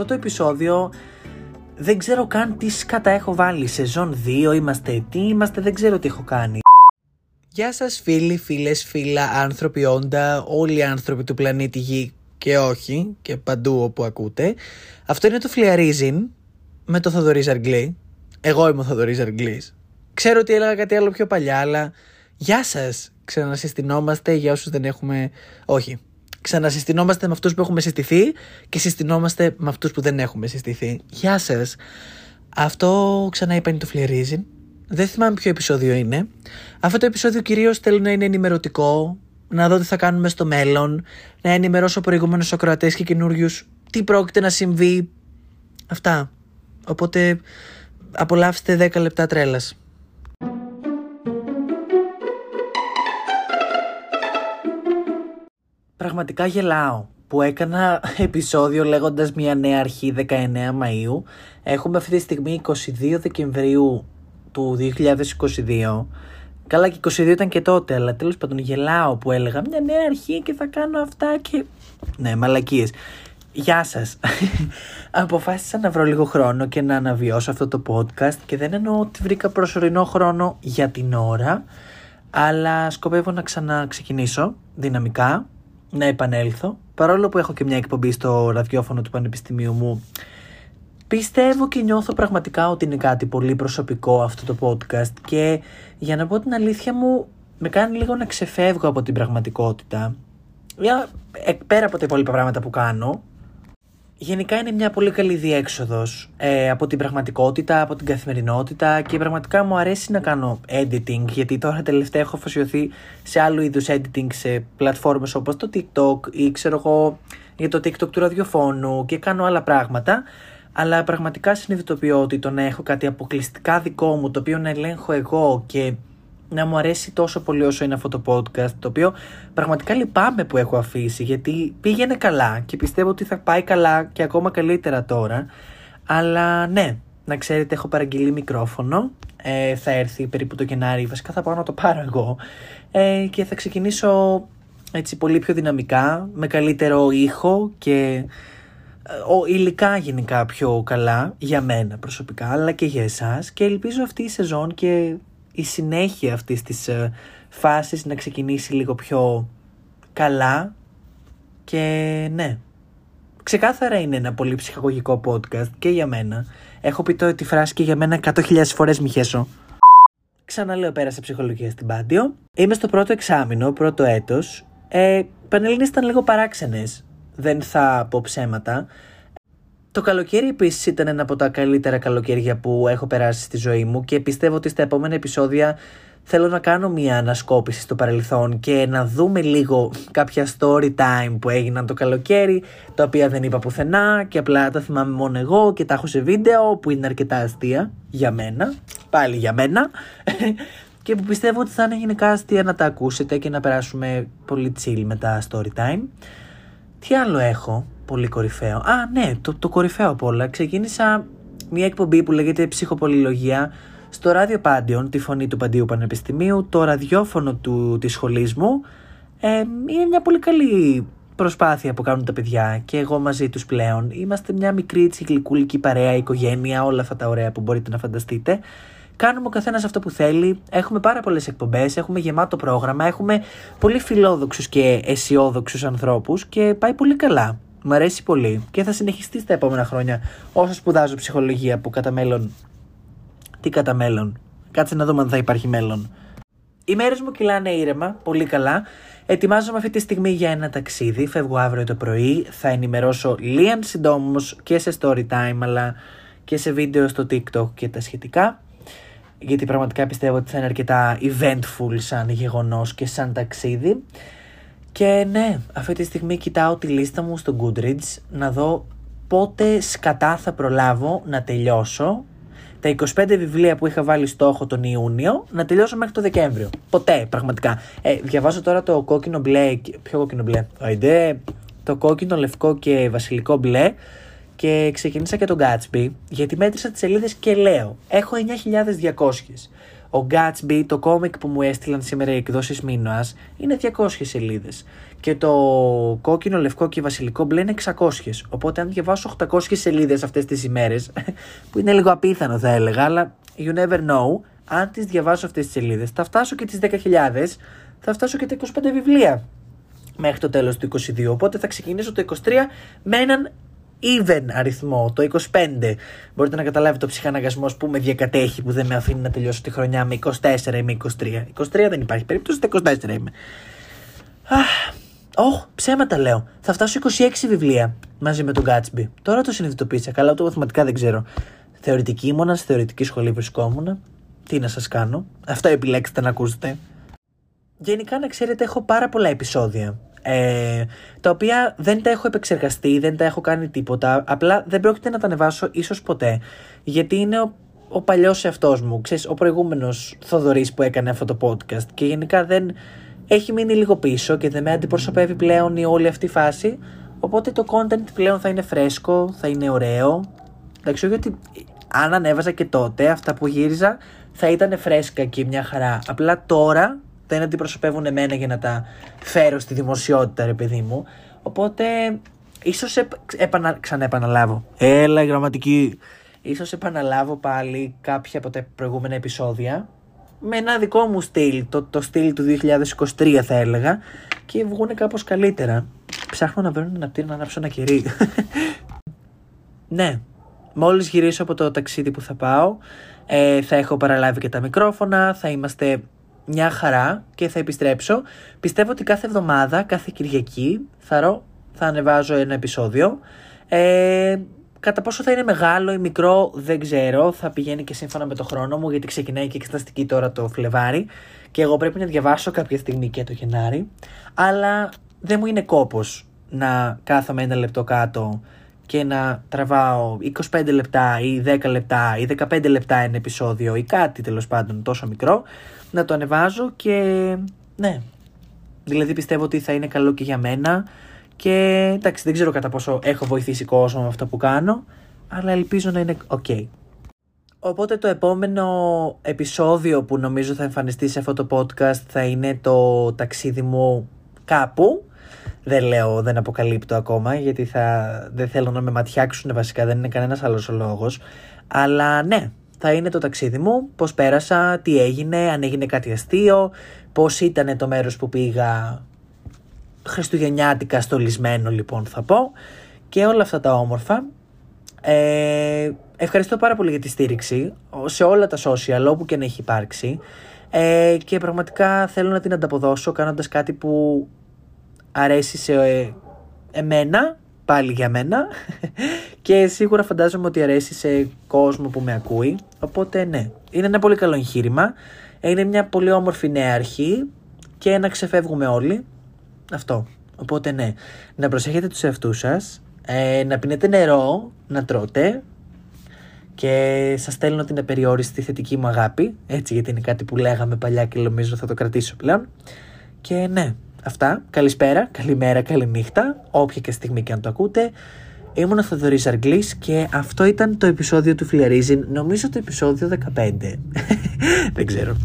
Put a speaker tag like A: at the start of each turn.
A: αυτό το επεισόδιο δεν ξέρω καν τι σκατά έχω βάλει. Σεζόν 2 είμαστε, τι είμαστε, δεν ξέρω τι έχω κάνει. Γεια σας φίλοι, φίλες, φίλα, άνθρωποι όντα, όλοι οι άνθρωποι του πλανήτη Γη και όχι και παντού όπου ακούτε. Αυτό είναι το Φλιαρίζιν με το Θοδωρή Ζαργκλή. Εγώ είμαι ο Θοδωρή Ζαργκλή. Ξέρω ότι έλεγα κάτι άλλο πιο παλιά, αλλά γεια σας. Ξανασυστηνόμαστε για όσους δεν έχουμε. Όχι. Ξανασυστηνόμαστε με αυτούς που έχουμε συστηθεί και συστηνόμαστε με αυτούς που δεν έχουμε συστηθεί. Γεια σας. Αυτό ξανά είπα είναι το Φλιαρίζιν. Δεν θυμάμαι ποιο επεισόδιο είναι. Αυτό το επεισόδιο κυρίως θέλω να είναι ενημερωτικό, να δω τι θα κάνουμε στο μέλλον, να ενημερώσω προηγούμενου ακροατές και καινούριους τι πρόκειται να συμβεί. Αυτά. Οπότε απολαύστε 10 λεπτά τρέλας. Πραγματικά γελάω που έκανα επεισόδιο λέγοντας μια νέα αρχή 19 Μαΐου. Έχουμε αυτή τη στιγμή 22 Δεκεμβρίου του 2022. Καλά και 22 ήταν και τότε, αλλά τέλος πάντων γελάω που έλεγα μια νέα αρχή και θα κάνω αυτά και... Ναι, μαλακίες. Γεια σας. Αποφάσισα να βρω λίγο χρόνο και να αναβιώσω αυτό το podcast και δεν εννοώ ότι βρήκα προσωρινό χρόνο για την ώρα, αλλά σκοπεύω να ξαναξεκινήσω δυναμικά, να επανέλθω, παρόλο που έχω και μια εκπομπή στο ραδιόφωνο του Πανεπιστημίου μου. Πιστεύω και νιώθω πραγματικά ότι είναι κάτι πολύ προσωπικό αυτό το podcast και για να πω την αλήθεια μου με κάνει λίγο να ξεφεύγω από την πραγματικότητα. Για, πέρα από τα υπόλοιπα πράγματα που κάνω, Γενικά είναι μια πολύ καλή διέξοδος ε, από την πραγματικότητα, από την καθημερινότητα και πραγματικά μου αρέσει να κάνω editing γιατί τώρα τελευταία έχω αφοσιωθεί σε άλλου είδους editing σε πλατφόρμες όπως το TikTok ή ξέρω εγώ για το TikTok του ραδιοφώνου και κάνω άλλα πράγματα αλλά πραγματικά συνειδητοποιώ ότι το να έχω κάτι αποκλειστικά δικό μου το οποίο να ελέγχω εγώ και να μου αρέσει τόσο πολύ όσο είναι αυτό το podcast, το οποίο πραγματικά λυπάμαι που έχω αφήσει, γιατί πήγαινε καλά και πιστεύω ότι θα πάει καλά και ακόμα καλύτερα τώρα. Αλλά ναι, να ξέρετε, έχω παραγγείλει μικρόφωνο. Ε, θα έρθει περίπου το Γενάρη, βασικά θα πάω να το πάρω εγώ. Ε, και θα ξεκινήσω έτσι πολύ πιο δυναμικά, με καλύτερο ήχο και ε, ο, υλικά γενικά πιο καλά για μένα προσωπικά αλλά και για εσάς και ελπίζω αυτή η σεζόν και η συνέχεια αυτής της ε, φάσης να ξεκινήσει λίγο πιο καλά και ναι. Ξεκάθαρα είναι ένα πολύ ψυχαγωγικό podcast και για μένα. Έχω πει το τη φράση και για μένα 100.000 φορές μη χέσω. Ξαναλέω πέρασα ψυχολογία στην Πάντιο. Είμαι στο πρώτο εξάμεινο, πρώτο έτος. Ε, Πανελλήνες ήταν λίγο παράξενες. Δεν θα πω ψέματα. Το καλοκαίρι επίσης ήταν ένα από τα καλύτερα καλοκαίρια που έχω περάσει στη ζωή μου και πιστεύω ότι στα επόμενα επεισόδια θέλω να κάνω μια ανασκόπηση στο παρελθόν και να δούμε λίγο κάποια story time που έγιναν το καλοκαίρι, τα οποία δεν είπα πουθενά και απλά τα θυμάμαι μόνο εγώ και τα έχω σε βίντεο που είναι αρκετά αστεία για μένα, πάλι για μένα και που πιστεύω ότι θα είναι γενικά αστεία να τα ακούσετε και να περάσουμε πολύ chill με τα story time. Τι άλλο έχω, πολύ κορυφαίο. Α, ναι, το, το κορυφαίο απ' όλα. Ξεκίνησα μια εκπομπή που λέγεται Ψυχοπολιλογία στο ράδιο Πάντιον, τη φωνή του Παντίου Πανεπιστημίου, το ραδιόφωνο του, της σχολής μου. Ε, είναι μια πολύ καλή προσπάθεια που κάνουν τα παιδιά και εγώ μαζί τους πλέον. Είμαστε μια μικρή τσικλικούλικη παρέα, οικογένεια, όλα αυτά τα ωραία που μπορείτε να φανταστείτε. Κάνουμε ο καθένας αυτό που θέλει. Έχουμε πάρα πολλές εκπομπές. Έχουμε γεμάτο πρόγραμμα. Έχουμε πολύ φιλόδοξους και αισιόδοξους ανθρώπους και πάει πολύ καλά. Μ' αρέσει πολύ και θα συνεχιστεί στα επόμενα χρόνια όσο σπουδάζω ψυχολογία που κατά μέλλον. Τι κατά μέλλον; Κάτσε να δούμε αν θα υπάρχει μέλλον. Οι μέρες μου κυλάνε ήρεμα, πολύ καλά. Ετοιμάζομαι αυτή τη στιγμή για ένα ταξίδι. Φεύγω αύριο το πρωί. Θα ενημερώσω λίγαν συντόμως και σε story time αλλά και σε βίντεο στο TikTok και τα σχετικά. Γιατί πραγματικά πιστεύω ότι θα είναι αρκετά eventful σαν γεγονός και σαν ταξίδι. Και ναι, αυτή τη στιγμή κοιτάω τη λίστα μου στο Goodreads να δω πότε σκατά θα προλάβω να τελειώσω τα 25 βιβλία που είχα βάλει στόχο τον Ιούνιο να τελειώσω μέχρι το Δεκέμβριο. Ποτέ, πραγματικά. Ε, διαβάζω τώρα το κόκκινο μπλε. Ποιο κόκκινο μπλε; Αϊντε, το κόκκινο, λευκό και βασιλικό μπλε. Και ξεκίνησα και τον Gatsby γιατί μέτρησα τις σελίδες και λέω έχω 9.200. Ο Gatsby, το κόμικ που μου έστειλαν σήμερα οι εκδόσεις Μίνωας, είναι 200 σελίδες. Και το κόκκινο, λευκό και βασιλικό μπλε είναι 600. Οπότε αν διαβάσω 800 σελίδες αυτές τις ημέρες, που είναι λίγο απίθανο θα έλεγα, αλλά you never know, αν τις διαβάσω αυτές τις σελίδες, θα φτάσω και τις 10.000, θα φτάσω και τα 25 βιβλία μέχρι το τέλος του 22. Οπότε θα ξεκινήσω το 23 με έναν even αριθμό, το 25. Μπορείτε να καταλάβετε το ψυχαναγκασμό που με διακατέχει, που δεν με αφήνει να τελειώσω τη χρονιά με 24 ή με 23. 23 δεν υπάρχει περίπτωση, τα 24 είμαι. Αχ, oh, ψέματα λέω. Θα φτάσω 26 βιβλία μαζί με τον Gatsby. Τώρα το συνειδητοποίησα. Καλά, το μαθηματικά δεν ξέρω. Θεωρητική ήμουνα, στη θεωρητική σχολή βρισκόμουν. Τι να σας κάνω. Αυτό επιλέξετε να ακούσετε. Γενικά να ξέρετε έχω πάρα πολλά επεισόδια ε, τα οποία δεν τα έχω επεξεργαστεί, δεν τα έχω κάνει τίποτα, απλά δεν πρόκειται να τα ανεβάσω ίσως ποτέ, γιατί είναι ο, ο παλιός εαυτός μου, ξέρεις, ο προηγούμενος Θοδωρής που έκανε αυτό το podcast και γενικά δεν έχει μείνει λίγο πίσω και δεν με αντιπροσωπεύει πλέον η όλη αυτή η φάση, οπότε το content πλέον θα είναι φρέσκο, θα είναι ωραίο, εντάξει, γιατί αν ανέβαζα και τότε αυτά που γύριζα θα ήταν φρέσκα και μια χαρά, απλά τώρα δεν αντιπροσωπεύουν εμένα για να τα φέρω στη δημοσιότητα, ρε παιδί μου. Οπότε, ίσως επανα... ξαναεπαναλάβω. Έλα, η γραμματική. Ίσως επαναλάβω πάλι κάποια από τα προηγούμενα επεισόδια με ένα δικό μου στυλ, το, το στυλ του 2023 θα έλεγα και βγουν κάπως καλύτερα. Ψάχνω να βρω ένα να ανάψω ένα κερί. ναι, μόλις γυρίσω από το ταξίδι που θα πάω ε, θα έχω παραλάβει και τα μικρόφωνα, θα είμαστε μια χαρά και θα επιστρέψω. Πιστεύω ότι κάθε εβδομάδα, κάθε Κυριακή θα, ρω, θα ανεβάζω ένα επεισόδιο. Ε, κατά πόσο θα είναι μεγάλο ή μικρό δεν ξέρω, θα πηγαίνει και σύμφωνα με το χρόνο μου γιατί ξεκινάει και εξεταστική τώρα το Φλεβάρι και εγώ πρέπει να διαβάσω κάποια στιγμή και το Γενάρη αλλά δεν μου είναι κόπος να κάθομαι ένα λεπτό κάτω και να τραβάω 25 λεπτά ή 10 λεπτά ή 15 λεπτά ένα επεισόδιο ή κάτι τέλος πάντων τόσο μικρό να το ανεβάζω και ναι. Δηλαδή πιστεύω ότι θα είναι καλό και για μένα και εντάξει δεν ξέρω κατά πόσο έχω βοηθήσει κόσμο με αυτό που κάνω αλλά ελπίζω να είναι ok. Οπότε το επόμενο επεισόδιο που νομίζω θα εμφανιστεί σε αυτό το podcast θα είναι το ταξίδι μου κάπου. Δεν λέω, δεν αποκαλύπτω ακόμα γιατί θα, δεν θέλω να με ματιάξουν βασικά, δεν είναι κανένας άλλος ο λόγος. Αλλά ναι, θα είναι το ταξίδι μου, πώς πέρασα, τι έγινε, αν έγινε κάτι αστείο, πώς ήταν το μέρος που πήγα χριστουγεννιάτικα στολισμένο λοιπόν θα πω και όλα αυτά τα όμορφα. Ε, ευχαριστώ πάρα πολύ για τη στήριξη σε όλα τα social όπου και να έχει υπάρξει ε, και πραγματικά θέλω να την ανταποδώσω κάνοντας κάτι που αρέσει σε ε, εμένα πάλι για μένα και σίγουρα φαντάζομαι ότι αρέσει σε κόσμο που με ακούει. Οπότε ναι, είναι ένα πολύ καλό εγχείρημα. Είναι μια πολύ όμορφη νέα αρχή και να ξεφεύγουμε όλοι. Αυτό. Οπότε ναι, να προσέχετε τους εαυτούς σας, ε, να πίνετε νερό, να τρώτε και σας στέλνω την απεριόριστη θετική μου αγάπη, έτσι γιατί είναι κάτι που λέγαμε παλιά και νομίζω θα το κρατήσω πλέον. Και ναι, Αυτά. Καλησπέρα, καλημέρα, καληνύχτα, όποια και στιγμή και αν το ακούτε. Ήμουν ο Θοδωρής Αργλής και αυτό ήταν το επεισόδιο του Φιλιαρίζιν, νομίζω το επεισόδιο 15. Δεν ξέρω.